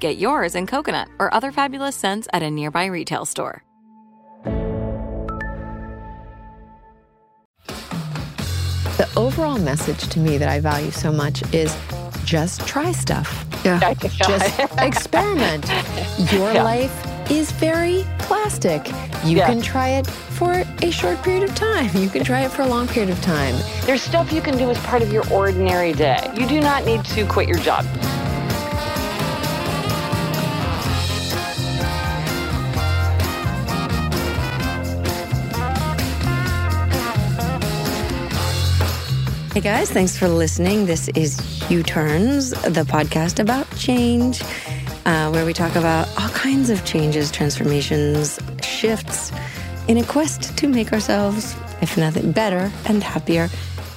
Get yours in coconut or other fabulous scents at a nearby retail store. The overall message to me that I value so much is just try stuff. Yeah. Just experiment. Your Yeah. life is very plastic. You Yeah. can try it for a short period of time. You can try it for a long period of time. There's stuff you can do as part of your ordinary day. You do not need to quit your job. Hey guys, thanks for listening. This is U Turns, the podcast about change, uh, where we talk about all kinds of changes, transformations, shifts in a quest to make ourselves, if nothing better and happier.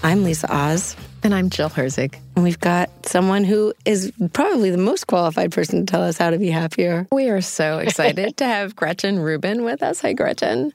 I'm Lisa Oz. And I'm Jill Herzig. And we've got someone who is probably the most qualified person to tell us how to be happier. We are so excited to have Gretchen Rubin with us. Hi, Gretchen.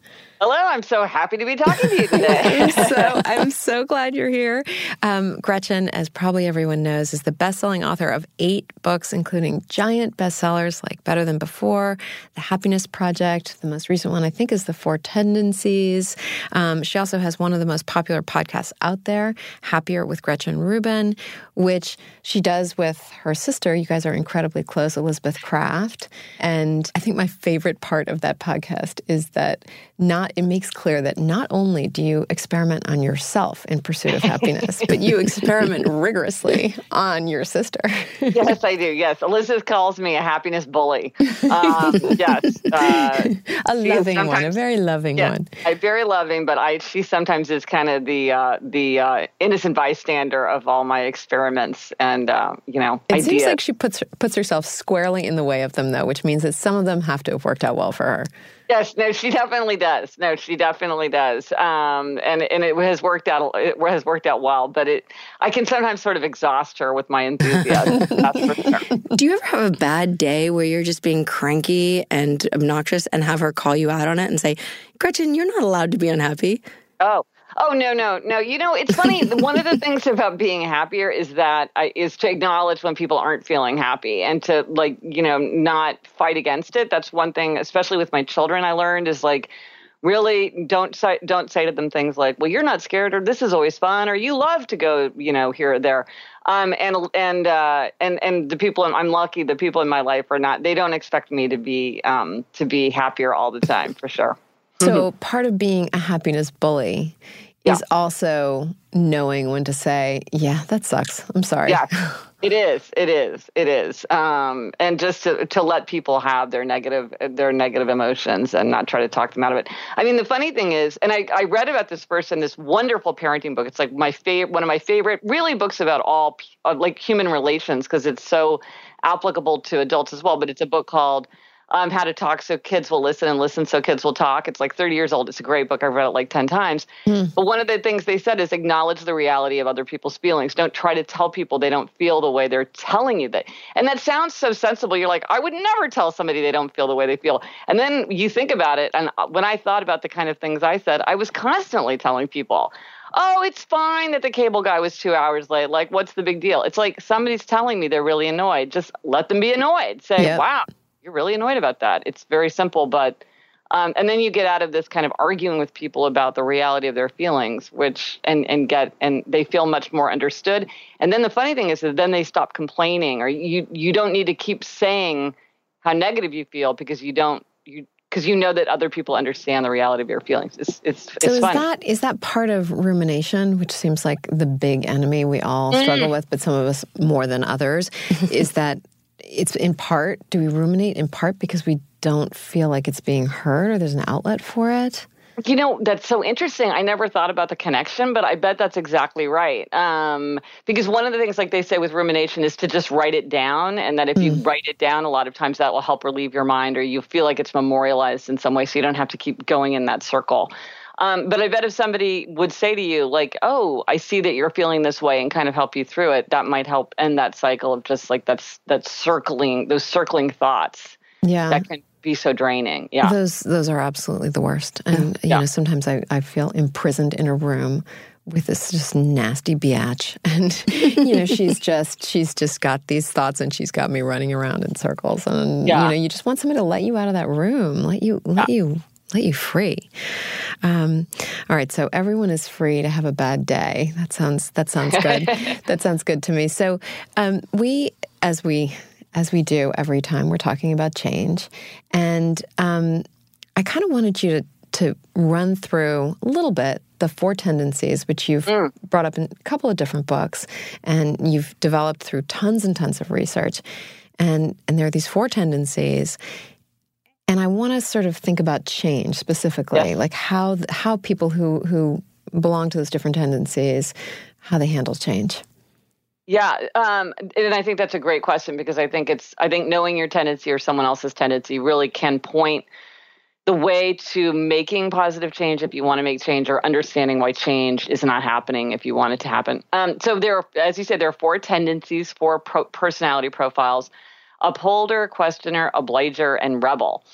Hello, I'm so happy to be talking to you today. So I'm so glad you're here. Um, Gretchen, as probably everyone knows, is the best-selling author of eight books, including giant bestsellers like Better Than Before, The Happiness Project. The most recent one, I think, is The Four Tendencies. Um, she also has one of the most popular podcasts out there, Happier with Gretchen Rubin, which she does with her sister. You guys are incredibly close, Elizabeth Craft. And I think my favorite part of that podcast is that not it makes clear that not only do you experiment on yourself in pursuit of happiness, but you experiment rigorously on your sister. yes, I do. Yes, Elizabeth calls me a happiness bully. Um, yes, uh, a loving one, a very loving yeah, one. I very loving, but I she sometimes is kind of the uh, the uh, innocent bystander of all my experiments and uh, you know It ideas. seems like she puts puts herself squarely in the way of them, though, which means that some of them have to have worked out well for her. Yes, no, she definitely does. No, she definitely does. Um, and and it has worked out. It has worked out well. But it, I can sometimes sort of exhaust her with my enthusiasm. sure. Do you ever have a bad day where you're just being cranky and obnoxious and have her call you out on it and say, Gretchen, you're not allowed to be unhappy? Oh. Oh no no no! You know it's funny. One of the things about being happier is that I, is to acknowledge when people aren't feeling happy and to like you know not fight against it. That's one thing, especially with my children. I learned is like really don't say don't say to them things like well you're not scared or this is always fun or you love to go you know here or there um and and uh and and the people I'm lucky the people in my life are not they don't expect me to be um to be happier all the time for sure So part of being a happiness bully is also knowing when to say, "Yeah, that sucks. I'm sorry." Yeah, it is. It is. It is. Um, and just to, to let people have their negative their negative emotions and not try to talk them out of it. I mean, the funny thing is, and I, I read about this first in this wonderful parenting book. It's like my favorite, one of my favorite, really books about all uh, like human relations because it's so applicable to adults as well. But it's a book called um, How to Talk So Kids Will Listen and Listen So Kids Will Talk. It's like 30 years old. It's a great book. I've read it like 10 times. Mm. But one of the things they said is acknowledge the reality of other people's feelings. Don't try to tell people they don't feel the way they're telling you that. And that sounds so sensible. You're like, I would never tell somebody they don't feel the way they feel. And then you think about it. And uh, when I thought about the kind of things I said, I was constantly telling people, oh, it's fine that the cable guy was two hours late. Like, what's the big deal? It's like somebody's telling me they're really annoyed. Just let them be annoyed. Say, yep. wow, you're really annoyed about that. It's very simple, but. Um, and then you get out of this kind of arguing with people about the reality of their feelings, which and and get and they feel much more understood. And then the funny thing is that then they stop complaining, or you you don't need to keep saying how negative you feel because you don't you because you know that other people understand the reality of your feelings. It's it's, so is funny. that is that part of rumination, which seems like the big enemy we all mm. struggle with, but some of us more than others, is that it's in part. Do we ruminate in part because we don't feel like it's being heard, or there's an outlet for it? You know, that's so interesting. I never thought about the connection, but I bet that's exactly right. Um, because one of the things, like they say with rumination, is to just write it down. And that if you mm. write it down, a lot of times that will help relieve your mind or you feel like it's memorialized in some way so you don't have to keep going in that circle. Um, but I bet if somebody would say to you, like, oh, I see that you're feeling this way and kind of help you through it, that might help end that cycle of just like that's that's circling, those circling thoughts. Yeah. That can be so draining. Yeah. Those those are absolutely the worst. And yeah. you know, sometimes I, I feel imprisoned in a room with this just nasty biatch and you know she's just she's just got these thoughts and she's got me running around in circles and yeah. you know you just want somebody to let you out of that room let you let yeah. you let you free um, all right so everyone is free to have a bad day that sounds that sounds good that sounds good to me so um, we as we as we do every time we're talking about change. And um, I kind of wanted you to, to run through a little bit the four tendencies, which you've mm. brought up in a couple of different books and you've developed through tons and tons of research. And, and there are these four tendencies. And I want to sort of think about change specifically, yes. like how how people who who belong to those different tendencies, how they handle change. Yeah, um, and I think that's a great question because I think it's I think knowing your tendency or someone else's tendency really can point the way to making positive change if you want to make change or understanding why change is not happening if you want it to happen. Um, so there, are, as you said, there are four tendencies, four pro- personality profiles: upholder, questioner, obliger, and rebel.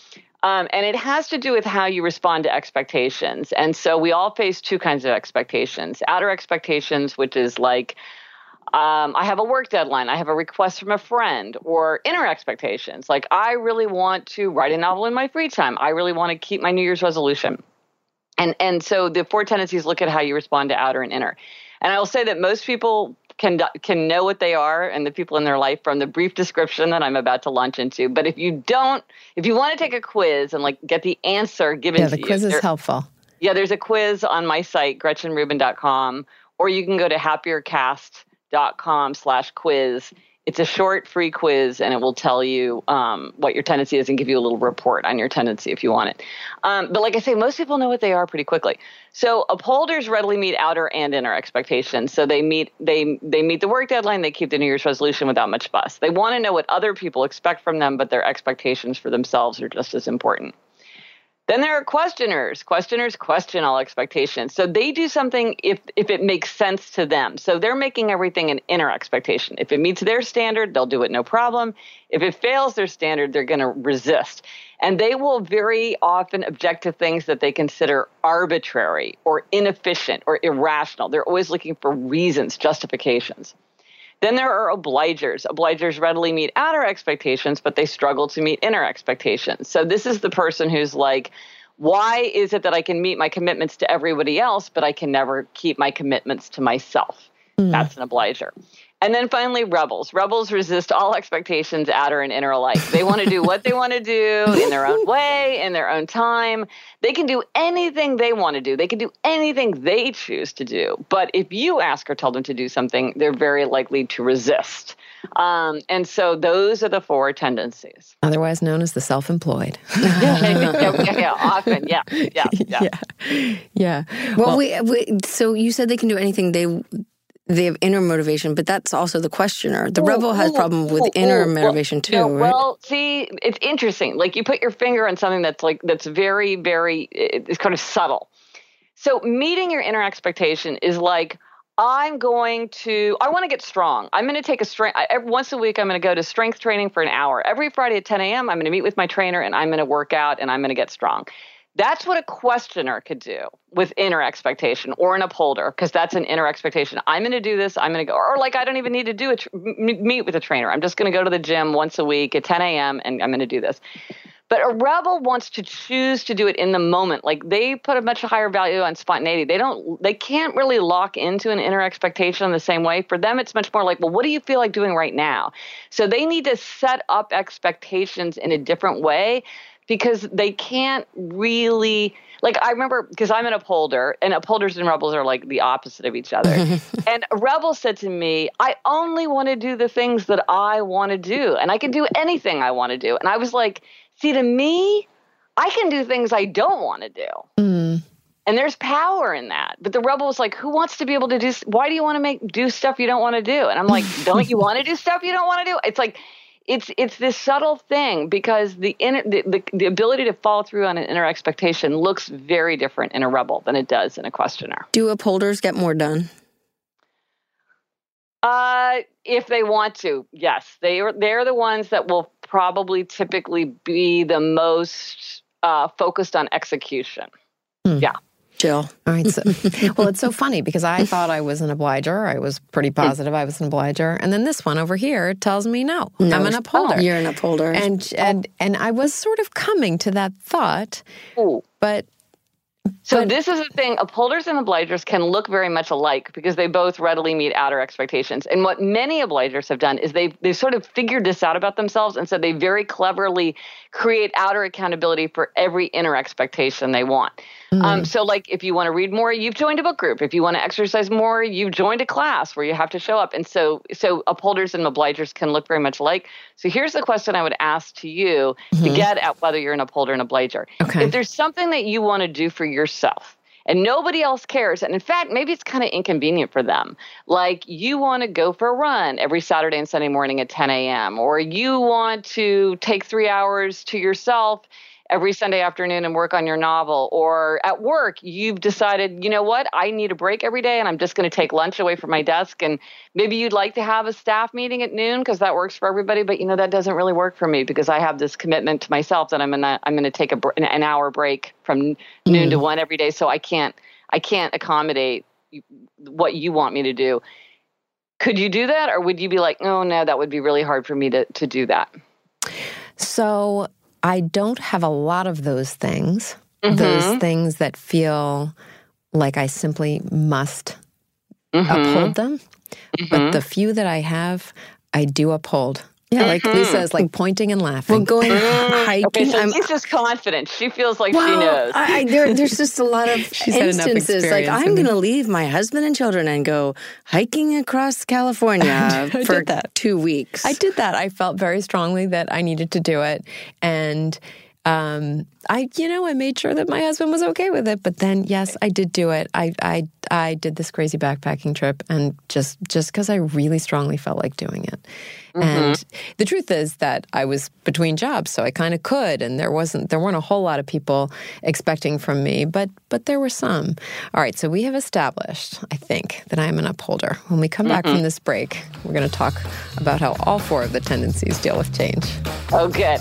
Um, and it has to do with how you respond to expectations. And so we all face two kinds of expectations: outer expectations, which is like um, I have a work deadline. I have a request from a friend or inner expectations. Like, I really want to write a novel in my free time. I really want to keep my New Year's resolution. And, and so the four tendencies look at how you respond to outer and inner. And I will say that most people can can know what they are and the people in their life from the brief description that I'm about to launch into. But if you don't, if you want to take a quiz and like get the answer given yeah, to you, the quiz is helpful. Yeah, there's a quiz on my site, GretchenRubin.com, or you can go to HappierCast dot com slash quiz it's a short free quiz and it will tell you um, what your tendency is and give you a little report on your tendency if you want it. Um, but like i say most people know what they are pretty quickly. So upholders readily meet outer and inner expectations. So they meet they they meet the work deadline they keep the new year's resolution without much fuss. They want to know what other people expect from them but their expectations for themselves are just as important then there are questioners. Questioners question all expectations. So they do something if if it makes sense to them. So they're making everything an inner expectation. If it meets their standard, they'll do it no problem. If it fails their standard, they're going to resist. And they will very often object to things that they consider arbitrary or inefficient or irrational. They're always looking for reasons, justifications. Then there are obligers. Obligers readily meet outer expectations, but they struggle to meet inner expectations. So this is the person who's like, why is it that I can meet my commitments to everybody else, but I can never keep my commitments to myself? Mm. That's an obliger. And then finally, rebels. Rebels resist all expectations, outer and inner alike. They want to do what they want to do in their own way, in their own time. They can do anything they want to do. They can do anything they choose to do. But if you ask or tell them to do something, they're very likely to resist. Um, and so those are the four tendencies. Otherwise known as the self employed. yeah, yeah, yeah, often. Yeah. Yeah. Yeah. yeah. Well, well we, we, so you said they can do anything they they have inner motivation, but that's also the questioner. The ooh, rebel has ooh, problem with ooh, inner motivation too. No, right? Well, see, it's interesting. Like you put your finger on something that's like that's very, very, it's kind of subtle. So meeting your inner expectation is like I'm going to, I want to get strong. I'm going to take a strength, once a week, I'm going to go to strength training for an hour. Every Friday at 10 a.m., I'm going to meet with my trainer and I'm going to work out and I'm going to get strong. That's what a questioner could do with inner expectation or an upholder, because that's an inner expectation. I'm going to do this. I'm going to go, or like I don't even need to do a tr- meet with a trainer. I'm just going to go to the gym once a week at 10 a.m. and I'm going to do this. But a rebel wants to choose to do it in the moment. Like they put a much higher value on spontaneity. They don't they can't really lock into an inner expectation in the same way. For them it's much more like, well, what do you feel like doing right now? So they need to set up expectations in a different way because they can't really like I remember because I'm an upholder and upholders and rebels are like the opposite of each other. and a rebel said to me, I only want to do the things that I want to do and I can do anything I want to do. And I was like, See, to me, I can do things I don't want to do. Mm. And there's power in that. But the rebel was like, who wants to be able to do, why do you want to make, do stuff you don't want to do? And I'm like, don't you want to do stuff you don't want to do? It's like, it's it's this subtle thing because the, inner, the, the the ability to follow through on an inner expectation looks very different in a rebel than it does in a questioner. Do upholders get more done? Uh, if they want to, yes, they are. They're the ones that will probably typically be the most uh, focused on execution. Hmm. Yeah. Jill. All right. So, well, it's so funny because I thought I was an obliger. I was pretty positive I was an obliger, and then this one over here tells me no, no I'm an upholder. Oh, you're an upholder, and and and I was sort of coming to that thought, Ooh. but so but, this is the thing: upholders and obligers can look very much alike because they both readily meet outer expectations. And what many obligers have done is they've they sort of figured this out about themselves, and so they very cleverly create outer accountability for every inner expectation they want. Mm. Um, so, like, if you want to read more, you've joined a book group. If you want to exercise more, you've joined a class where you have to show up. And so, so upholders and obligers can look very much alike. So, here's the question I would ask to you mm-hmm. to get at whether you're an upholder and obliger. Okay. If there's something that you want to do for yourself, and nobody else cares. And in fact, maybe it's kind of inconvenient for them. Like you want to go for a run every Saturday and Sunday morning at 10 a.m., or you want to take three hours to yourself every Sunday afternoon and work on your novel, or at work, you've decided, you know what, I need a break every day and I'm just going to take lunch away from my desk. And maybe you'd like to have a staff meeting at noon because that works for everybody, but you know, that doesn't really work for me because I have this commitment to myself that I'm going to, I'm going to take a, an hour break from mm. noon to mm. one every day. So I can't, I can't accommodate what you want me to do. Could you do that? Or would you be like, oh, no, that would be really hard for me to, to do that? So I don't have a lot of those things, mm-hmm. those things that feel like I simply must mm-hmm. uphold them. Mm-hmm. But the few that I have, I do uphold. Yeah, like mm-hmm. Lisa is like pointing and laughing. Well, going mm-hmm. hiking. Okay, so I'm, Lisa's confident. She feels like well, she knows. I, there, there's just a lot of instances. Like I'm going to leave my husband and children and go hiking across California for two weeks. I did that. I felt very strongly that I needed to do it, and um, I, you know, I made sure that my husband was okay with it. But then, yes, I did do it. I, I, I did this crazy backpacking trip, and just, just because I really strongly felt like doing it. Mm-hmm. And the truth is that I was between jobs, so I kind of could, and there wasn't, there weren't a whole lot of people expecting from me, but, but there were some. All right, so we have established, I think, that I am an upholder. When we come mm-hmm. back from this break, we're going to talk about how all four of the tendencies deal with change. Oh, good.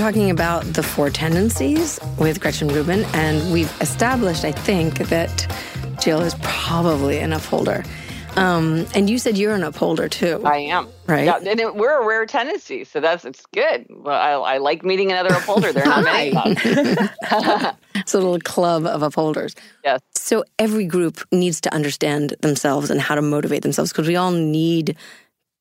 Talking about the four tendencies with Gretchen Rubin, and we've established, I think, that Jill is probably an upholder. Um, and you said you're an upholder too. I am. Right. Yeah, and it, we're a rare tendency, so that's it's good. Well, I, I like meeting another upholder. There are not many. it's a little club of upholders. Yes. So every group needs to understand themselves and how to motivate themselves because we all need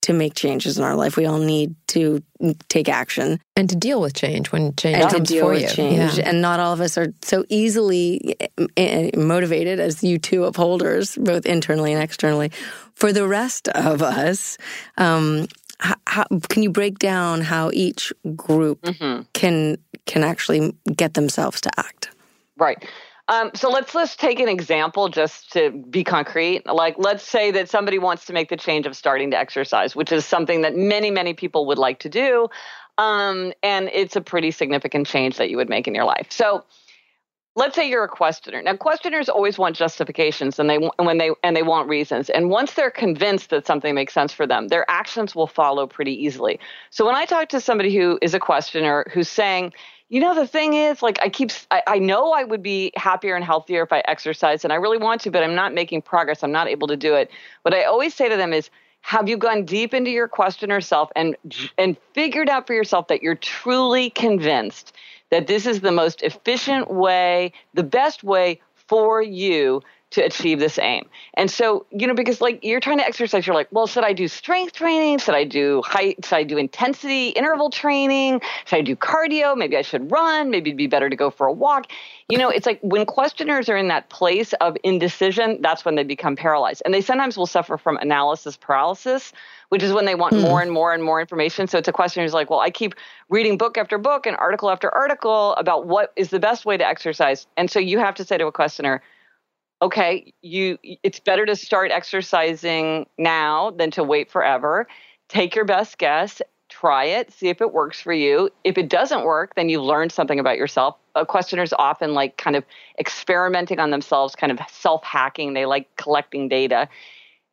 to make changes in our life. We all need to take action and to deal with change when change and comes to deal for with you. change. Yeah. And not all of us are so easily eh, eh, motivated as you two upholders, both internally and externally. For the rest of us, um, how, how, can you break down how each group Mm-hmm. can can actually get themselves to act? Right. Um, so let's let's take an example just to be concrete. Like let's say that somebody wants to make the change of starting to exercise, which is something that many many people would like to do, um, and it's a pretty significant change that you would make in your life. So let's say you're a questioner. Now questioners always want justifications and they when they and they want reasons. And once they're convinced that something makes sense for them, their actions will follow pretty easily. So when I talk to somebody who is a questioner who's saying, you know, the thing is, like, I keep, I, I know I would be happier and healthier if I exercised, and I really want to, but I'm not making progress. I'm not able to do it. What I always say to them is, have you gone deep into your questioner self and and figured out for yourself that you're truly convinced that this is the most efficient way, the best way for you to achieve this aim. And so, you know, because like you're trying to exercise, you're like, well, should I do strength training? Should I do height? Should I do intensity interval training? Should I do cardio? Maybe I should run. Maybe it'd be better to go for a walk. You know, it's like when questioners are in that place of indecision, that's when they become paralyzed. And they sometimes will suffer from analysis paralysis, which is when they want mm. more and more and more information. So it's a question who's like, well, I keep reading book after book and article after article about what is the best way to exercise. And so you have to say to a questioner, okay, you it's better to start exercising now than to wait forever. Take your best guess, try it, see if it works for you. If it doesn't work, then you've learned something about yourself. Uh, questioners often like kind of experimenting on themselves, kind of self-hacking. They like collecting data.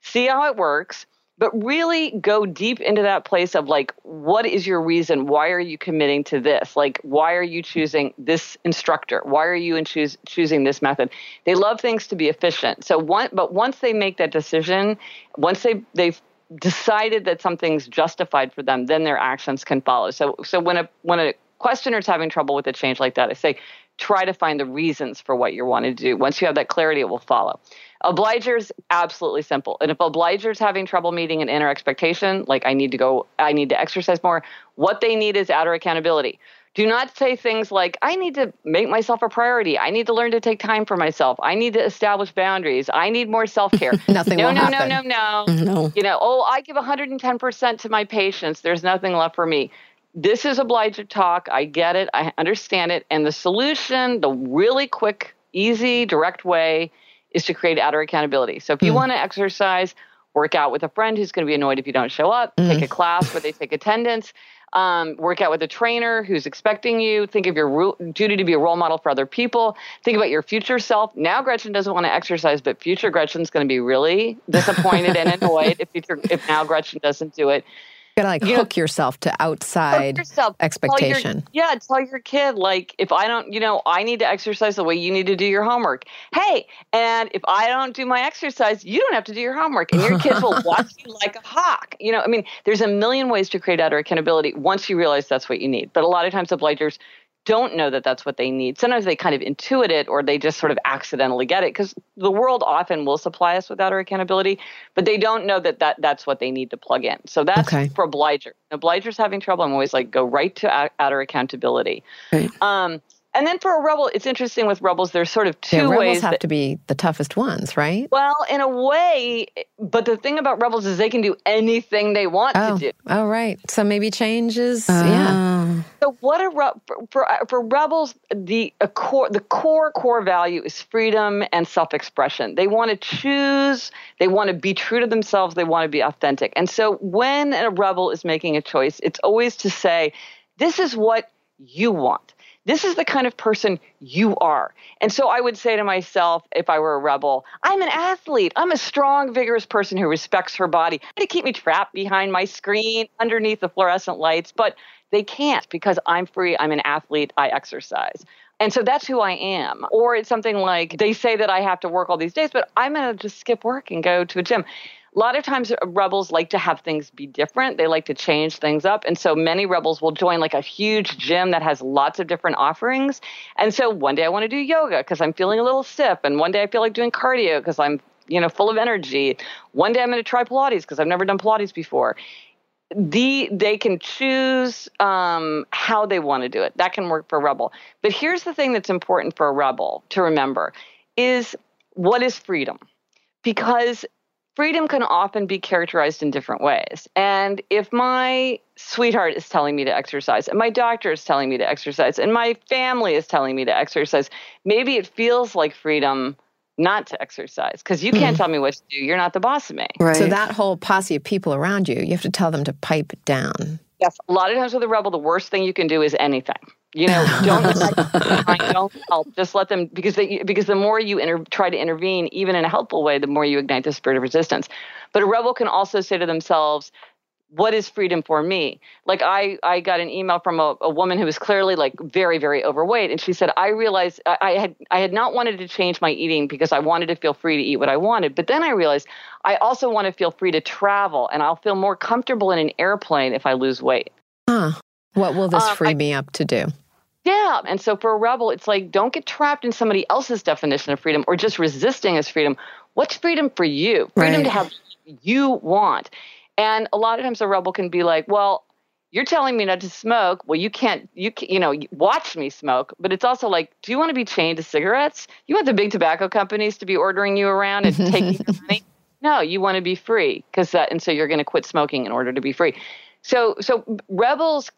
See how it works but really go deep into that place of like what is your reason? Why are you committing to this? Like why are you choosing this instructor? Why are you in choosing this method? They love things to be efficient. So one but once they make that decision once they they've decided that something's justified for them then their actions can follow. So so when a when a questioner's having trouble with a change like that i say try to find the reasons for what you're wanting to do. Once you have that clarity, it will follow. Obligers, absolutely simple. And if obligers having trouble meeting an inner expectation, like I need to go, I need to exercise more, what they need is outer accountability. Do not say things like, I need to make myself a priority. I need to learn to take time for myself. I need to establish boundaries. I need more self care. nothing no, will no, happen. no, no, no, No. You know, oh, I give 110% to my patients. There's nothing left for me. This is obliger talk. I get it. I understand it. And the solution, the really quick, easy, direct way is to create outer accountability. So if you want to exercise, work out with a friend who's going to be annoyed if you don't show up, take a class where they take attendance, um, work out with a trainer who's expecting you, think of your duty to be a role model for other people, think about your future self. Now Gretchen doesn't want to exercise, but future Gretchen's going to be really disappointed and annoyed if future if now Gretchen doesn't do it. You gotta like You know- hook yourself to outside yourself, tell your- expectation. yeah, tell your kid like if I don't, you know, I need to exercise the way you need to do your homework. Hey, and if I don't do my exercise, you don't have to do your homework, and your kids will watch you like a hawk. You know, I mean, there's a million ways to create outer accountability once you realize that's what you need. But a lot of times, obligers don't know that that's what they need. Sometimes they kind of intuit it or they just sort of accidentally get it because the world often will supply us with outer accountability, but they don't know that, that that's what they need to plug in. So that's Okay. for obliger. Obligers having trouble, I'm always like, go right to outer accountability. Right. Um, and then for a rebel, it's interesting with rebels, there's sort of two Yeah, rebels ways have that, to be the toughest ones, right? well, in a way, but the thing about rebels is they can do anything they want Oh, to do. oh, right. So maybe changes. yeah. Oh. So what a for, for uh, for rebels the a core the core core value is freedom and self-expression. They want to choose, they want to be true to themselves, they want to be authentic. And so when a rebel is making a choice, it's always to say this is what you want. This is the kind of person you are. And so I would say to myself, if I were a rebel, I'm an athlete. I'm a strong, vigorous person who respects her body. They keep me trapped behind my screen underneath the fluorescent lights, but they can't because I'm free. I'm an athlete. I exercise. And so that's who I am. Or it's something like they say that I have to work all these days, but I'm going to just skip work and go to a gym. A lot of times, uh, rebels like to have things be different. They like to change things up. And so many rebels will join like a huge gym that has lots of different offerings. And so one day I want to do yoga because I'm feeling a little stiff. And one day I feel like doing cardio because I'm, you know, full of energy. One day I'm going to try Pilates because I've never done Pilates before the they can choose um, how they want to do it. That can work for a rebel. But here's the thing that's important for a rebel to remember is what is freedom? Because freedom can often be characterized in different ways. And if my sweetheart is telling me to exercise, and my doctor is telling me to exercise, and my family is telling me to exercise, maybe it feels like freedom not to exercise because you can't mm-hmm. tell me what to do. You're not the boss of me. Right. So that whole posse of people around you, you have to tell them to pipe down. Yes, a lot of times with a rebel, the worst thing you can do is anything. You know, don't don't help. Just let them because they because the more you inter, try to intervene, even in a helpful way, the more you ignite the spirit of resistance. But a rebel can also say to themselves, "What is freedom for me?" Like I I got an email from a, a woman who was clearly like very very overweight, and she said, "I realized I, I had I had not wanted to change my eating because I wanted to feel free to eat what I wanted, but then I realized I also want to feel free to travel, and I'll feel more comfortable in an airplane if I lose weight." Huh. What will this Um, free I- me up to do? Yeah. And so for a rebel, it's like don't get trapped in somebody else's definition of freedom or just resisting as freedom. What's freedom for you? Freedom to have you want. And a lot of times a rebel can be like, well, you're telling me not to smoke. Well, you can't, you can, you know, watch me smoke. But it's also like, do you want to be chained to cigarettes? You want the big tobacco companies to be ordering you around and taking your money? No, you want to be free because that, and so you're going to quit smoking in order to be free. So, so rebels,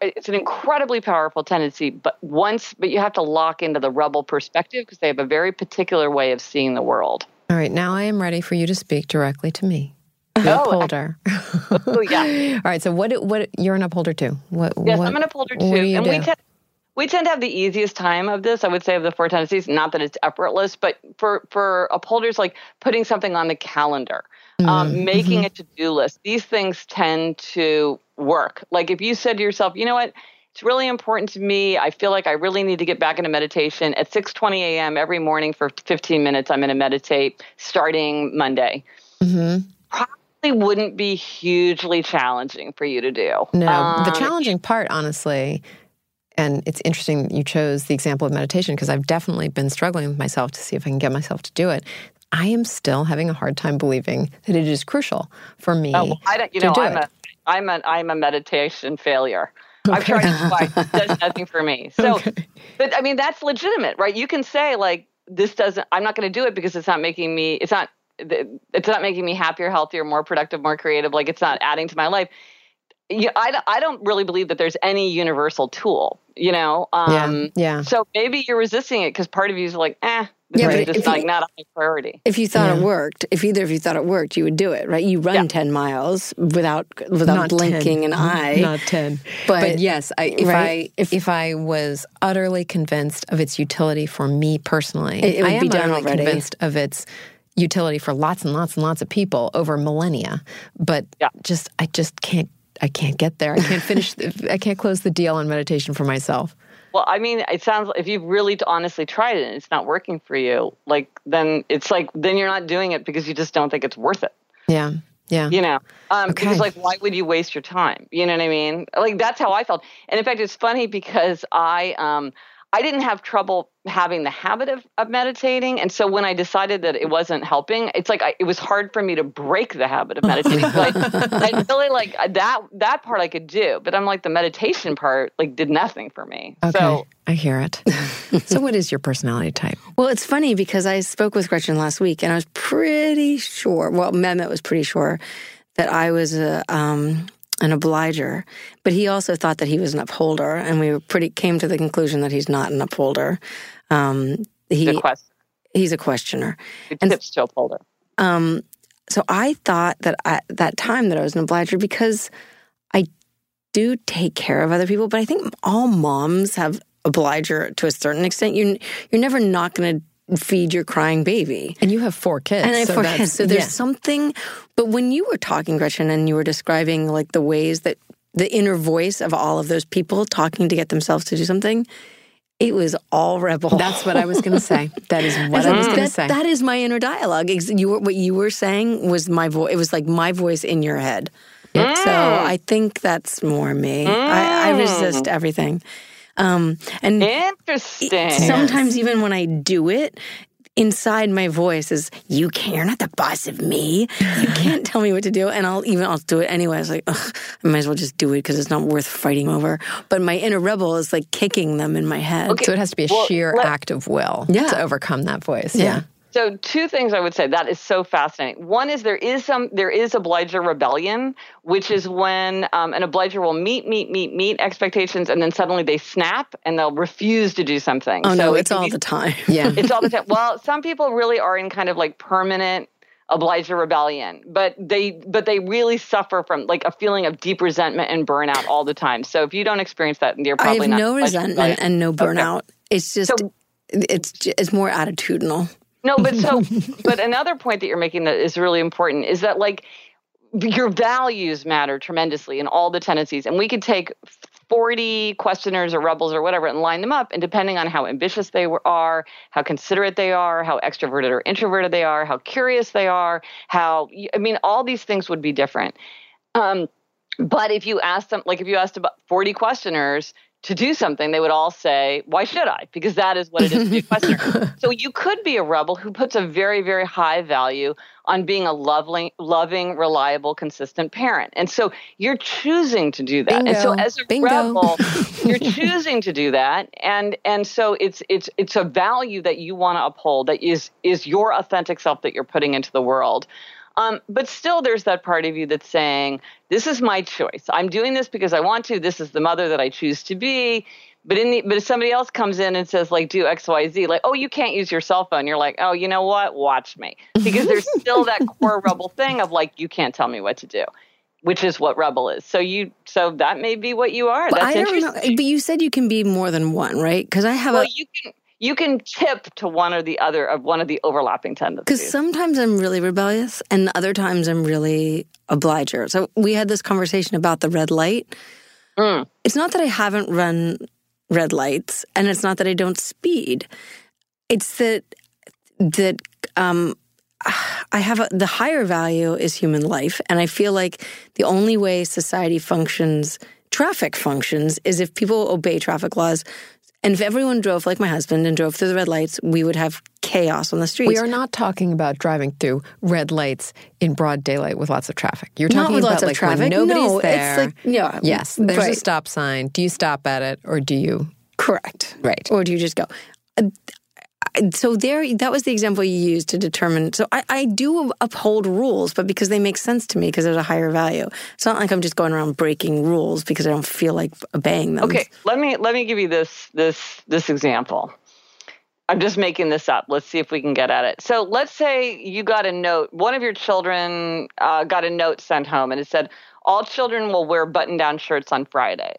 it's an incredibly powerful tendency, but once, but you have to lock into the rebel perspective because they have a very particular way of seeing the world. All right, now I am ready for you to speak directly to me. The Oh, upholder. Oh, yeah. All right, so what? What? You're an upholder too. What? Yes, what, I'm an upholder too. and do? we tend we tend to have the easiest time of this, I would say, of the four tendencies. Not that it's effortless, but for for upholders, like putting something on the calendar, Mm-hmm. um, making a to do list. These things tend to work. Like if you said to yourself, you know what. It's really important to me. I feel like I really need to get back into meditation at 6:20 a.m. every morning for 15 minutes. I'm going to meditate starting Monday. Mhm. Probably wouldn't be hugely challenging for you to do. No, the Um, challenging part, honestly, and it's interesting that you chose the example of meditation because I've definitely been struggling with myself to see if I can get myself to do it. I am still having a hard time believing that it is crucial for me. Oh, well, I don't, you know, I'm a, I'm a, I'm a meditation failure. Okay. I've tried to. It does nothing for me. So, okay. but I mean, that's legitimate, right? You can say like, this doesn't, I'm not going to do it because it's not making me, it's not, it's not making me happier, healthier, more productive, more creative. Like it's not adding to my life. Yeah, I, I don't really believe that there's any universal tool, you know? Um, yeah, yeah. So maybe you're resisting it because part of you is like, eh, this yeah, is just like you, not a high priority. If you thought yeah. it worked, if either of you thought it worked, you would do it, right? You run yeah. ten miles without without not blinking 10. an eye. Not ten, but, but yes, I, if right? I if, if I was utterly convinced of its utility for me personally, it, it would I be done already. convinced of its utility for lots and lots and lots of people over millennia. But just I just can't I can't get there. I can't finish. I can't close the deal on meditation for myself. Well, I mean, it sounds like if you've really honestly tried it and it's not working for you, like then it's like then you're not doing it because you just don't think it's worth it. Yeah. Yeah. You know, um, okay. because like, why would you waste your time? You know what I mean? Like that's how I felt. And in fact, it's funny because I, um, I didn't have trouble having the habit of, of meditating. And so when I decided that it wasn't helping, it's like I, it was hard for me to break the habit of meditating. like I really like uh, that that part I could do, but I'm like the meditation part like did nothing for me. Okay. So I hear it. so what is your personality type? Well, it's funny because I spoke with Gretchen last week and I was pretty sure, well, Mehmet was pretty sure that I was a um, an obliger, but he also thought that he was an upholder, and we pretty came to the conclusion that he's not an upholder. Um, he, he's, a he's a questioner. He and, tips to upholder. Um, so I thought that at that time that I was an obliger because I do take care of other people, but I think all moms have obliger to a certain extent. You you're never not going to feed your crying baby. And you have four kids. And I have so four kids. So there's yeah. something, but when you were talking, Gretchen, and you were describing like the ways that the inner voice of all of those people talking to get themselves to do something, it was all rebel. That's what I was going to say. That is what I, I was going to say. That is my inner dialogue. You were, what you were saying was my voice. It was like my voice in your head. Mm. So I think that's more me. Mm. I, I resist everything. Um, and interesting. Sometimes even when I do it, inside my voice is you can't you're not the boss of me you can't tell me what to do and i'll even i'll do it anyway i was like i might as well just do it because it's not worth fighting over but my inner rebel is like kicking them in my head okay. so it has to be a well, sheer let, act of will yeah. to overcome that voice yeah. yeah. So two things I would say that is so fascinating. One is there is some there is obliger rebellion, which is when um, an obliger will meet meet meet meet expectations and then suddenly they snap and they'll refuse to do something. Oh so no, it's all be, the time. Yeah, it's all the time. Well, some people really are in kind of like permanent obliger rebellion, but they but they really suffer from like a feeling of deep resentment and burnout all the time. So if you don't experience that, you're probably I have no resentment and no burnout. Okay. It's just so, it's it's more attitudinal. No, but so, but another point that you're making that is really important is that like your values matter tremendously in all the tendencies. And we could take 40 questioners or rebels or whatever and line them up. And depending on how ambitious they are, how considerate they are, how extroverted or introverted they are, how curious they are, how, I mean, all these things would be different. Um, but if you ask them, like if you asked about 40 questioners, to do something, they would all say, Why should I? Because that is what it is to be a questioner. so you could be a rebel who puts a very, very high value on being a loving, loving, reliable, consistent parent. And so you're choosing to do that. Bingo. And so as a Bingo. rebel, you're choosing to do that. And and so it's it's it's a value that you want to uphold that is is your authentic self that you're putting into the world. Um, but still, there's that part of you that's saying, "This is my choice. I'm doing this because I want to. This is the mother that I choose to be." But in the but if somebody else comes in and says like do X Y Z, like oh you can't use your cell phone, you're like oh you know what, watch me, because there's still that core rebel thing of like you can't tell me what to do which is what rebel is. So you, so that may be what you are. That's I don't know. But you said you can be more than one, right? Because I have well, a. You can you can tip to one or the other of one of the overlapping tendencies. Because sometimes I'm really rebellious, and other times I'm really obliger. So we had this conversation about the red light. Mm. It's not that I haven't run red lights, and it's not that I don't speed. It's that that um, I have a, the higher value is human life, and I feel like the only way society functions traffic functions is if people obey traffic laws. And if everyone drove like my husband and drove through the red lights, we would have chaos on the streets. We are not talking about driving through red lights in broad daylight with lots of traffic. You're talking Not with about lots of like traffic. when nobody's No, it's like- yeah, Yes, there's a stop sign. Do you stop at it or do you? Correct. Right. Or do you just go? So there, that was the example you used to determine. So I, I do uphold rules, but because they make sense to me, because there's a higher value. It's not like I'm just going around breaking rules because I don't feel like obeying them. Okay, let me let me give you this this this example. I'm just making this up. Let's see if we can get at it. So let's say you got a note. One of your children uh, got a note sent home, and it said, "All children will wear button-down shirts on Friday."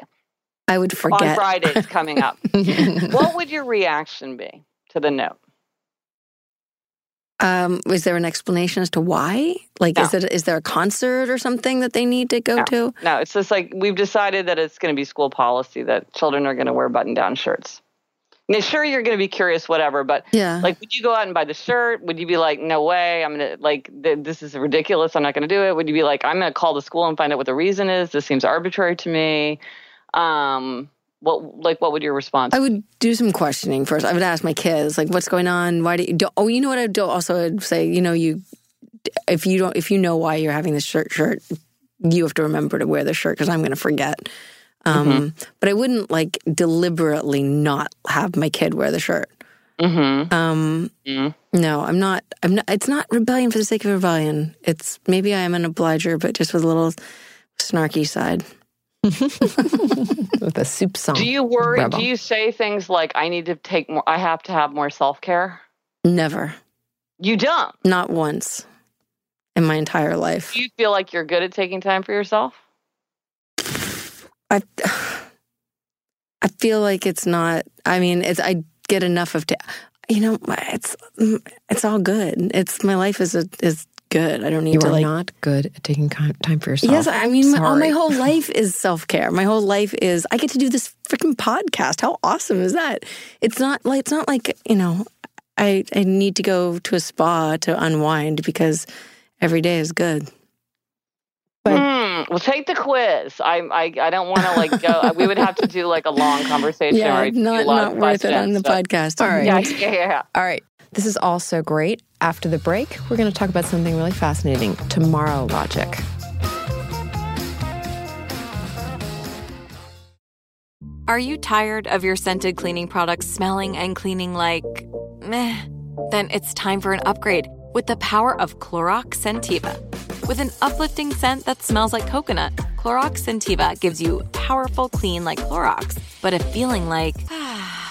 I would forget. On Fridays coming up. what would your reaction be to the note? Um, is there an explanation as to why? Like, is it is there a concert or something that they need to go No. to? No, it's just like we've decided that it's going to be school policy that children are going to wear button-down shirts. Now, sure, you're going to be curious, whatever, but Yeah. like, would you go out and buy the shirt? Would you be like, no way, I'm going to like, th- this is ridiculous, I'm not going to do it? Would you be like, I'm going to call the school and find out what the reason is? This seems arbitrary to me. Um, what like, what would your response? I would do some questioning first. I would ask my kids, like, what's going on? Why do you? Do, oh, you know what? I would do also I'd say, you know, you if you don't, if you know why you're having this shirt, shirt, you have to remember to wear the shirt because I'm going to forget. Um, But I wouldn't like deliberately not have my kid wear the shirt. mm-hmm. Um, No, I'm not. I'm not. It's not rebellion for the sake of rebellion. It's maybe I am an obliger, but just with a little snarky side. with a soup song. Do you worry? Rebel. Do you say things like, I need to take more, I have to have more self care? Never, You don't. not once in my entire life. Do you feel like you're good at taking time for yourself? I I feel like it's not. I mean, it's I get enough of. ta- you know, it's it's all good. It's my life is a, is good. I don't need You to are like. not good at taking time for yourself. Yes, I mean, my, all my whole life is self care. My whole life is I get to do this freaking podcast. How awesome is that? It's not like it's not like you know, I I need to go to a spa to unwind because every day is good. Hmm. Well, take the quiz. I I, I don't want to like go. we would have to do like a long conversation. Yeah, where I do a not lot not of worth it on the questions, podcast. All right. Yeah, yeah, yeah. All right. This is all so great. After the break, we're going to talk about something really fascinating tomorrow logic. Are you tired of your scented cleaning products smelling and cleaning like meh? Then it's time for an upgrade with the power of Clorox Scentiva. With an uplifting scent that smells like coconut, Clorox Scentiva gives you powerful clean like Clorox, but a feeling like ah,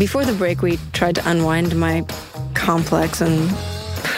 Before the break, we tried to unwind my complex and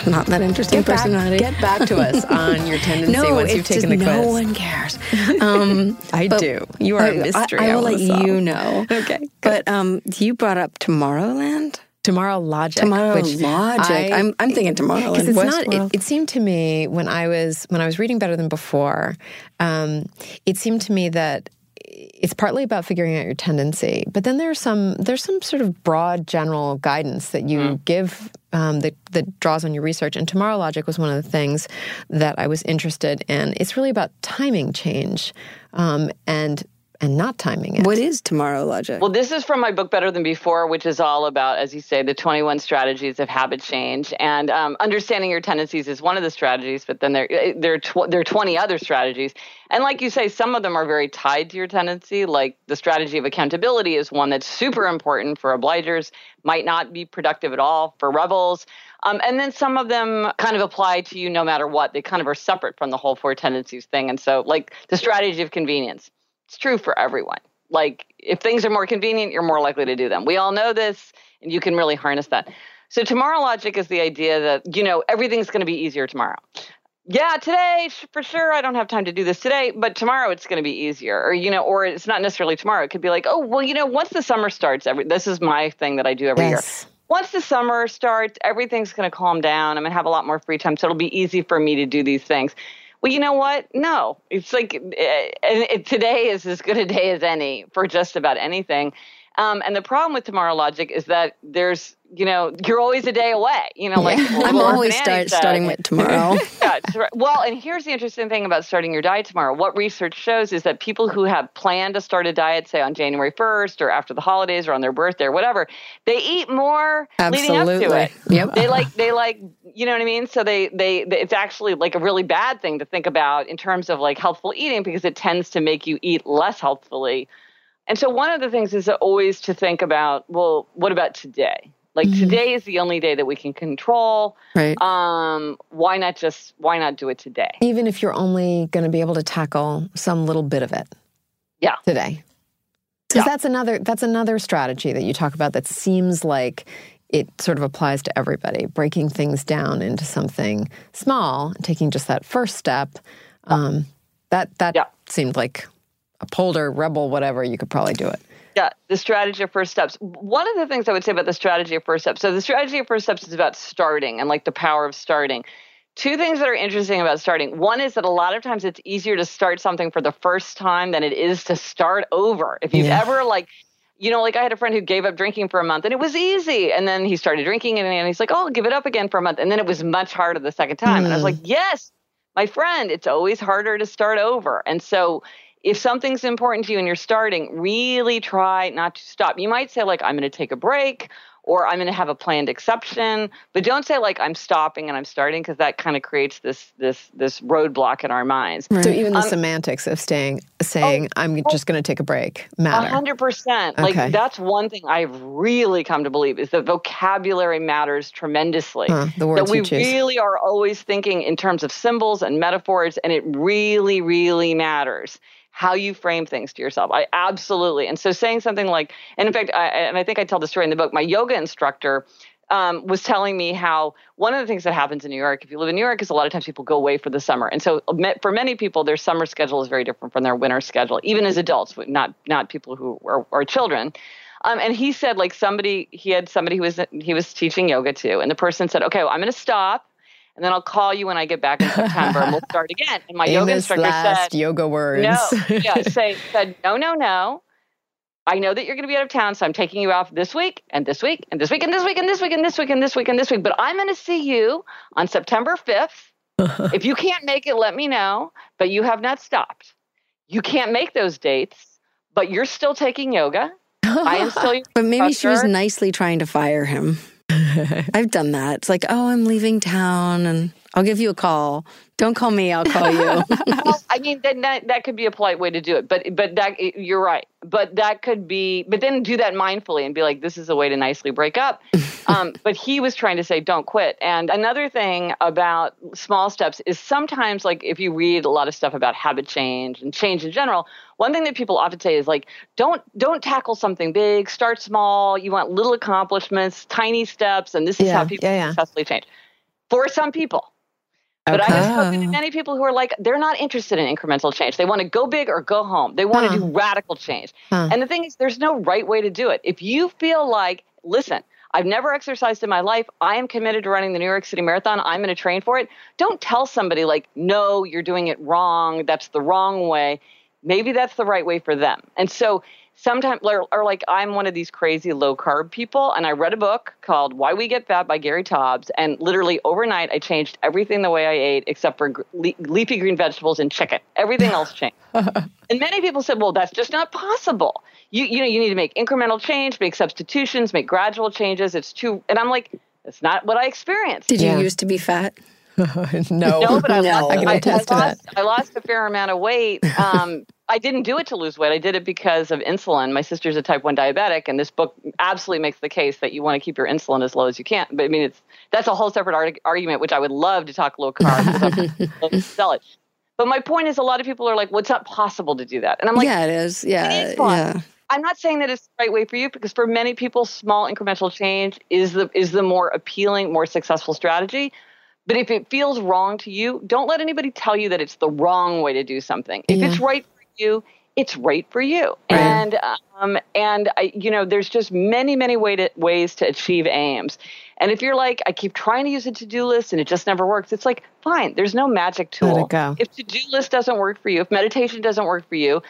not that interesting Get back, personality. get back to us on your tendency no, once you've taken the quiz. No one cares. Um, I do. You are a I- mystery. I, I will let you know. Okay, But um, you brought up Tomorrowland. Tomorrow Logic. Tomorrow which Logic. I- am I'm thinking Tomorrowland. because it's not. It, it seemed to me when I was when I was reading Better Than Before, um, it seemed to me that it's partly about figuring out your tendency, but then there's some there's some sort of broad general guidance that you give um, that that draws on your research. And Tomorrow Logic was one of the things that I was interested in. It's really about timing change um, and and not timing it. what is Tomorrow Logic? Well, this is from my book Better Than Before, which is all about, as you say, the 21 strategies of habit change. And um, understanding your tendencies is one of the strategies, but then there, eh, there, are tw- there are 20 other strategies. And like you say, some of them are very tied to your tendency. Like the strategy of accountability is one that's super important for obligers, might not be productive at all for rebels. Um, and then some of them kind of apply to you no matter what. They kind of are separate from the whole four tendencies thing. And so, like the strategy of convenience, it's true for everyone. Like if things are more convenient, you're more likely to do them. We all know this, and you can really harness that. So tomorrow logic is the idea that you know everything's going to be easier tomorrow. Yeah, today for sure I don't have time to do this today, but tomorrow it's going to be easier. Or you know, or it's not necessarily tomorrow. It could be like, oh well, you know, once the summer starts, every this is my thing that I do every Yes. year. Once the summer starts, everything's going to calm down. I'm going to have a lot more free time, so it'll be easy for me to do these things. Well, you know what? No, it's like eh, it, today is as good a day as any for just about anything. Um, and the problem with tomorrow logic is that there's, you know, you're always a day away. You know, like I'm always start, starting with tomorrow. Yeah, well, and here's the interesting thing about starting your diet tomorrow. What research shows is that people who have planned to start a diet, say on January 1st or after the holidays or on their birthday or whatever, they eat more leading up to Absolutely. it. Yep. They like they like you know what I mean. So they, they they it's actually like a really bad thing to think about in terms of like healthful eating because it tends to make you eat less healthfully. And so one of the things is always to think about, well, what about today? Like today is the only day that we can control. right. Um, why not just why not do it today? Even if you're only going to be able to tackle some little bit of it. Yeah. Today. Because Yeah. that's another that's another strategy that you talk about that seems like it sort of applies to everybody, breaking things down into something small, taking just that first step. Um, that that Yeah. seemed like upholder, rebel, whatever. You could probably do it. Yeah, the strategy of first steps. One of the things I would say about the strategy of first steps. So the strategy of first steps is about starting and like the power of starting. Two things that are interesting about starting. One is that a lot of times it's easier to start something for the first time than it is to start over. If you've Yeah. ever like you know, like I had a friend who gave up drinking for a month and it was easy. And then he started drinking and, and he's like, oh, I'll give it up again for a month. And then it was much harder the second time. And I was mm. like, yes, my friend, it's always harder to start over. And so if something's important to you and you're starting, really try not to stop. You might say, like, I'm going to take a break or I'm going to have a planned exception, but don't say like I'm stopping and I'm starting because that kind of creates this this this roadblock in our minds. So even the Um, semantics of staying saying I'm just going to take a break A matter. hundred percent. Like Okay. that's one thing I've really come to believe is that vocabulary matters tremendously. Huh, the words that we you really are always thinking in terms of symbols and metaphors, and it really, really matters how you frame things to yourself. I absolutely. And so saying something like, and in fact, I, and I think I tell the story in the book. My yoga instructor um, was telling me how one of the things that happens in New York, if you live in New York, is a lot of times people go away for the summer, and so for many people, their summer schedule is very different from their winter schedule, even as adults, not not people who are, are children. Um, and he said, like somebody, he had somebody who was he was teaching yoga to, and the person said, "Okay, well, I'm going to stop." And then I'll call you when I get back in September, and we'll start again. And my yoga instructor last said, yoga words. no, yeah, say said no, no, no. I know that you're going to be out of town, so I'm taking you out this week and this week and this week and this week and this week and this week and this week and this week. But I'm going to see you on September 5th. if you can't make it, let me know. But you have not stopped. you can't make those dates, but you're still taking yoga. I am still your But maybe she was nicely trying to fire him. I've done that. It's like, oh, I'm leaving town and I'll give you a call. Don't call me, I'll call you. I mean, then that that could be a polite way to do it, but but that you're right. But that could be, but then do that mindfully and be like, this is a way to nicely break up. Um, but he was trying to say, don't quit. And another thing about small steps is sometimes, like if you read a lot of stuff about habit change and change in general, one thing that people often say is like, don't don't tackle something big. Start small. You want little accomplishments, tiny steps, and this is Yeah, how people yeah, yeah. successfully change. For some people. But I have spoken to many people who are like, they're not interested in incremental change. They want to go big or go home. They want Huh. to do radical change. Huh. And the thing is, there's no right way to do it. If you feel like, listen, I've never exercised in my life. I am committed to running the New York City Marathon. I'm going to train for it. Don't tell somebody, like, no, you're doing it wrong. That's the wrong way. Maybe that's the right way for them. And so sometimes, or, or like, I'm one of these crazy low carb people, and I read a book called Why We Get Fat by Gary Taubes. And literally overnight, I changed everything the way I ate except for le- leafy green vegetables and chicken. Everything else changed. And many people said, well, that's just not possible. You, you know, you need to make incremental change, make substitutions, make gradual changes. It's too, and I'm like, that's not what I experienced. Did you Yeah. used to be fat? no. no, but I, No. lost, I can I, attest to I that. I lost a fair amount of weight. Um, I didn't do it to lose weight. I did it because of insulin. My sister's a type 1 diabetic, and this book absolutely makes the case that you want to keep your insulin as low as you can. But I mean, it's that's a whole separate arg- argument, which I would love to talk low carb. 'cause I'd love sell it. But my point is, a lot of people are like, "Well, it's not possible to do that," and I'm like, yeah, it is. Yeah, it is fun. yeah. I'm not saying that it's the right way for you because for many people, small incremental change is the is the more appealing, more successful strategy. But if it feels wrong to you, don't let anybody tell you that it's the wrong way to do something. If it's right for you, it's right for you. And um, and I, you know, there's just many many way to, ways to achieve aims. And if you're like, I keep trying to use a to do list and it just never works, it's like, fine. There's no magic tool. Let it go. If to do list doesn't work for you, if meditation doesn't work for you,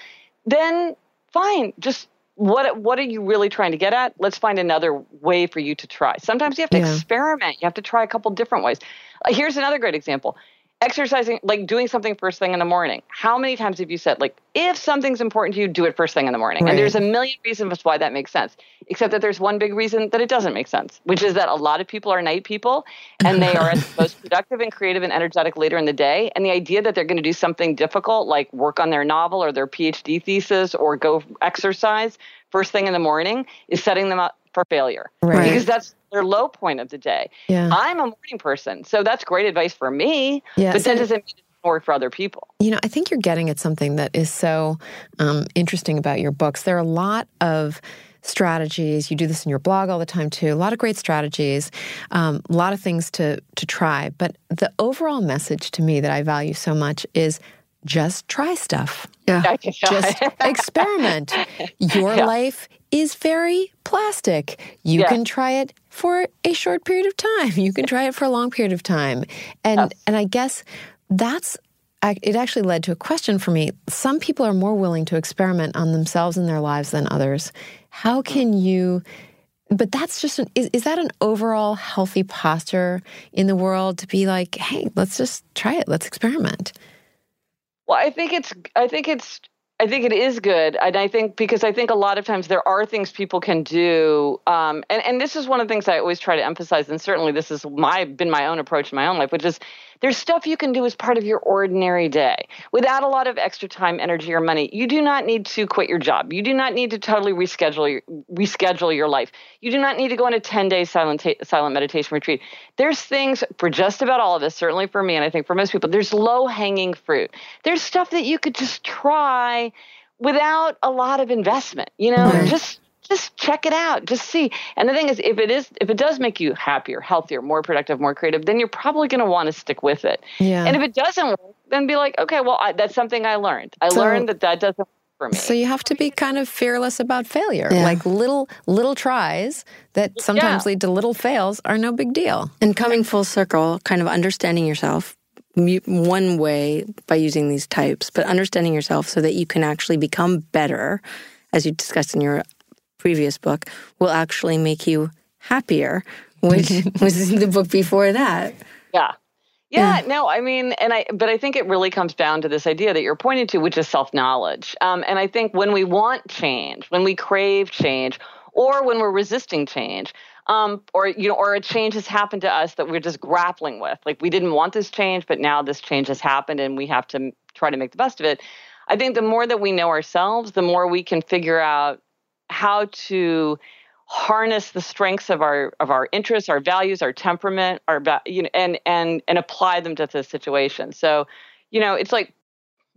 then fine. Just what what are you really trying to get at? Let's find another way for you to try. Sometimes you have to Yeah. experiment. You have to try a couple different ways. Uh, here's another great example. Exercising, like doing something first thing in the morning. How many times have you said, like, if something's important to you, do it first thing in the morning? Right. And there's a million reasons why that makes sense, except that there's one big reason that it doesn't make sense, which is that a lot of people are night people and they are at the most productive and creative and energetic later in the day. And the idea that they're going to do something difficult, like work on their novel or their PhD thesis or go exercise first thing in the morning, is setting them up for failure. Right. Because that's their low point of the day. Yeah. I'm a morning person, so that's great advice for me. Yeah, but so- that doesn't mean work for other people. You know, I think you're getting at something that is so um, interesting about your books. There are a lot of strategies. You do this in your blog all the time too. A lot of great strategies, um, a lot of things to to try. But the overall message to me that I value so much is just try stuff. Yeah. Just experiment. Your Yeah. life is very plastic. You Yeah. can try it for a short period of time. You can try it for a long period of time. And and I guess that's it actually led to a question for me. Some people are more willing to experiment on themselves and their lives than others. How can you but that's just an, is, is that an overall healthy posture in the world to be like, hey, let's just try it. Let's experiment. Well, I think it's I think it's I think it is good, and I think because I think a lot of times there are things people can do, um, and and this is one of the things I always try to emphasize, and certainly this is my been my own approach in my own life, which is there's stuff you can do as part of your ordinary day without a lot of extra time, energy, or money. You do not need to quit your job. You do not need to totally reschedule your, reschedule your life. You do not need to go on a 10 day silent ta- silent meditation retreat. There's things for just about all of us, certainly for me, and I think for most people. There's low hanging fruit. There's stuff that you could just try without a lot of investment. You know, Right. just just check it out just see and the thing is if it is if it does make you happier healthier more productive more creative then you're probably going to want to stick with it Yeah. and if it doesn't work then be like okay well I, that's something i learned i So- learned that that doesn't work for me So you have to be kind of fearless about failure. Yeah. Like little little tries that sometimes Yeah. lead to little fails are no big deal. And coming full circle, kind of understanding yourself one way by using these types, but understanding yourself so that you can actually become better, as you discussed in your previous book, will actually make you happier, which was the book before that. Yeah. Yeah, yeah, no, I mean, and I, but I think it really comes down to this idea that you're pointing to, which is self knowledge. Um, and I think when we want change, when we crave change, or when we're resisting change, um, or you know, or a change has happened to us that we're just grappling with, like we didn't want this change, but now this change has happened, and we have to try to make the best of it. I think the more that we know ourselves, the more we can figure out how to harness the strengths of our of our interests, our values, our temperament, our you know, and and and apply them to the situation. So, you know, it's like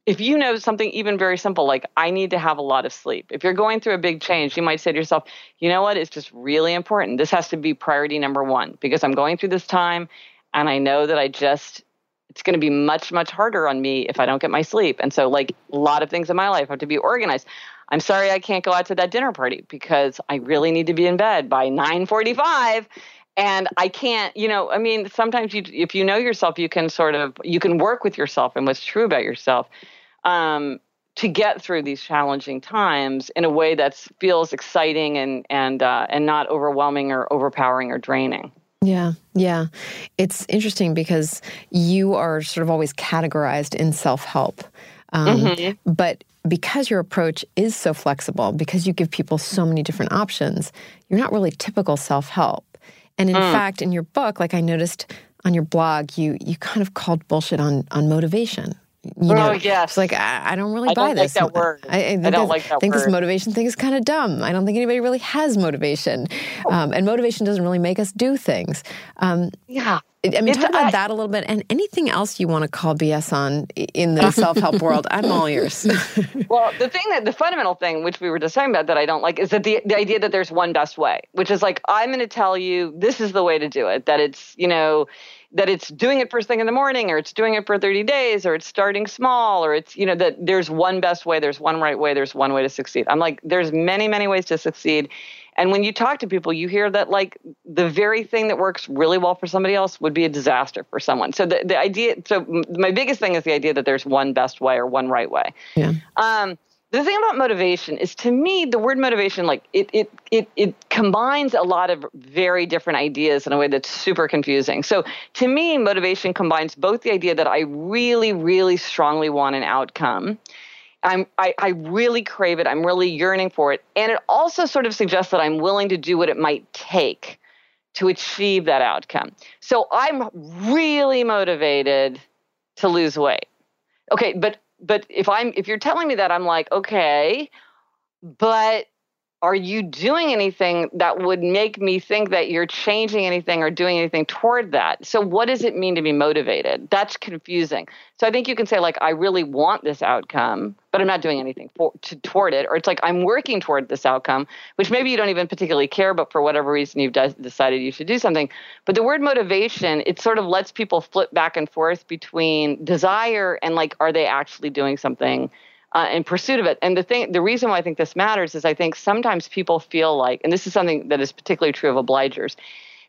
if you know something even very simple like I need to have a lot of sleep. If you're going through a big change, you might say to yourself, you know what, it's just really important. This has to be priority number 1 because I'm going through this time and I know that I just it's going to be much much harder on me if I don't get my sleep. And so like a lot of things in my life have to be organized. I'm sorry I can't go out to that dinner party because I really need to be in bed by 9:45 and I can't, you know, I mean, sometimes you if you know yourself, you can sort of you can work with yourself and what's true about yourself. Um, to get through these challenging times in a way that feels exciting and and uh, and not overwhelming or overpowering or draining. Yeah, yeah. It's interesting because you are sort of always categorized in self help. Um, mm-hmm. But because your approach is so flexible, because you give people so many different options, you're not really typical self help. And in mm. fact, in your book, like I noticed on your blog, you you kind of called bullshit on on motivation. You know, oh, yes. It's like I, I don't really I buy don't this. Like that word. I, I, I don't like that word. I think word. this motivation thing is kind of dumb. I don't think anybody really has motivation, um, and motivation doesn't really make us do things. Um, yeah. I mean, it's, talk about that a little bit, and anything else you want to call BS on in the self help world. I'm all yours. well, the thing that the fundamental thing, which we were just talking about, that I don't like, is that the the idea that there's one best way, which is like I'm going to tell you this is the way to do it. That it's you know that it's doing it first thing in the morning or it's doing it for 30 days or it's starting small or it's you know that there's one best way there's one right way there's one way to succeed. I'm like there's many many ways to succeed. And when you talk to people you hear that like the very thing that works really well for somebody else would be a disaster for someone. So the, the idea so my biggest thing is the idea that there's one best way or one right way. Yeah. Um the thing about motivation is to me the word motivation like it it it it combines a lot of very different ideas in a way that's super confusing so to me motivation combines both the idea that i really really strongly want an outcome I'm, I, I really crave it. I'm really yearning for it. And it also sort of suggests that I'm willing to do what it might take to achieve that outcome. So I'm really motivated to lose weight. Okay, but but if I'm if you're telling me that I'm like, okay, but are you doing anything that would make me think that you're changing anything or doing anything toward that? So, what does it mean to be motivated? That's confusing. So, I think you can say, like, I really want this outcome, but I'm not doing anything for, to, toward it. Or it's like, I'm working toward this outcome, which maybe you don't even particularly care, but for whatever reason you've de- decided you should do something. But the word motivation, it sort of lets people flip back and forth between desire and, like, are they actually doing something? Uh, in pursuit of it. And the thing, the reason why I think this matters is I think sometimes people feel like, and this is something that is particularly true of obligers,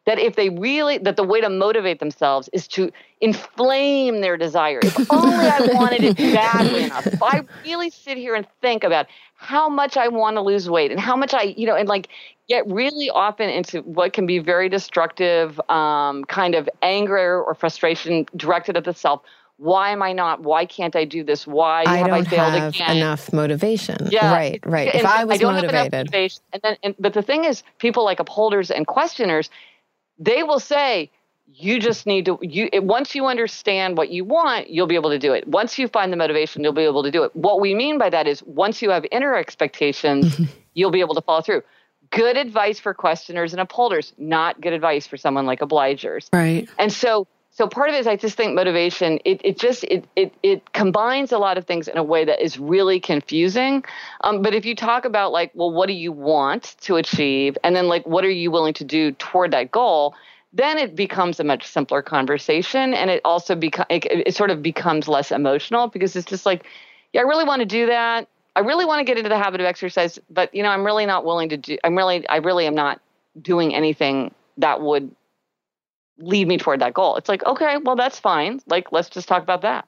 that if they really, that the way to motivate themselves is to inflame their desire. If only I wanted it badly enough. If I really sit here and think about how much I want to lose weight and how much I, you know, and like get really often into what can be very destructive um, kind of anger or frustration directed at the self why am I not? Why can't I do this? Why I have I failed have again? enough motivation. Yeah, right, right. And if I was I don't motivated, have enough motivation, and then, and, but the thing is, people like upholders and questioners, they will say, you just need to you once you understand what you want you'll be able to do it. Once you find the motivation you'll be able to do it. What we mean by that is once you have inner expectations you'll be able to follow through. Good advice for questioners and upholders not good advice for someone like obligers. Right. And so so part of it is I just think motivation it, it just it, it it combines a lot of things in a way that is really confusing. Um, but if you talk about like, well, what do you want to achieve, and then like, what are you willing to do toward that goal? Then it becomes a much simpler conversation, and it also becomes it, it sort of becomes less emotional because it's just like, yeah, I really want to do that. I really want to get into the habit of exercise, but you know, I'm really not willing to do. I'm really, I really am not doing anything that would lead me toward that goal. It's like, okay, well, that's fine. Like, let's just talk about that.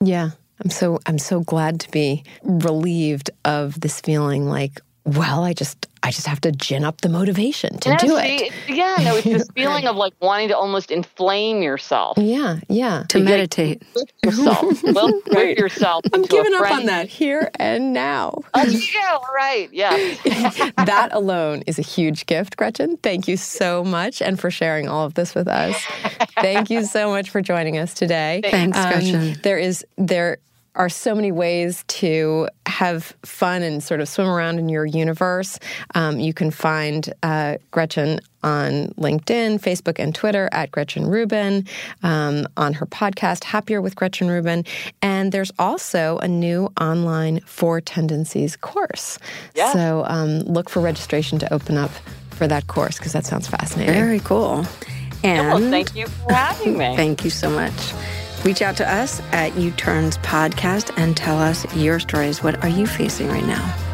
Yeah. I'm so I'm so glad to be relieved of this feeling like well, I just I just have to gin up the motivation to do it. Yeah, no, it's this feeling of like wanting to almost inflame yourself. Yeah, yeah. To, to meditate. yourself. well, right. yourself. I'm giving up on that here and now. Oh, yeah, right. Yeah. that alone is a huge gift, Gretchen. Thank you so much and for sharing all of this with us. Thank you so much for joining us today. Thanks, um, Gretchen. There is there are so many ways to have fun and sort of swim around in your universe. Um, you can find uh, Gretchen on LinkedIn, Facebook, and Twitter at Gretchen Rubin, um, on her podcast, Happier with Gretchen Rubin. And there's also a new online Four Tendencies course. Yeah. So um, look for registration to open up for that course because that sounds fascinating. Very cool. And well, thank you for having me. Thank you so much. Reach out to us at U Turns Podcast and tell us your stories. What are you facing right now?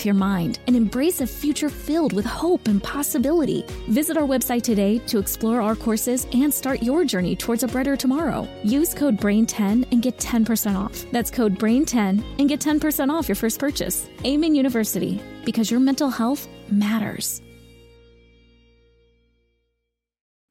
with your mind and embrace a future filled with hope and possibility. Visit our website today to explore our courses and start your journey towards a brighter tomorrow. Use code BRAIN10 and get 10% off. That's code BRAIN10 and get 10% off your first purchase. Amen University, because your mental health matters.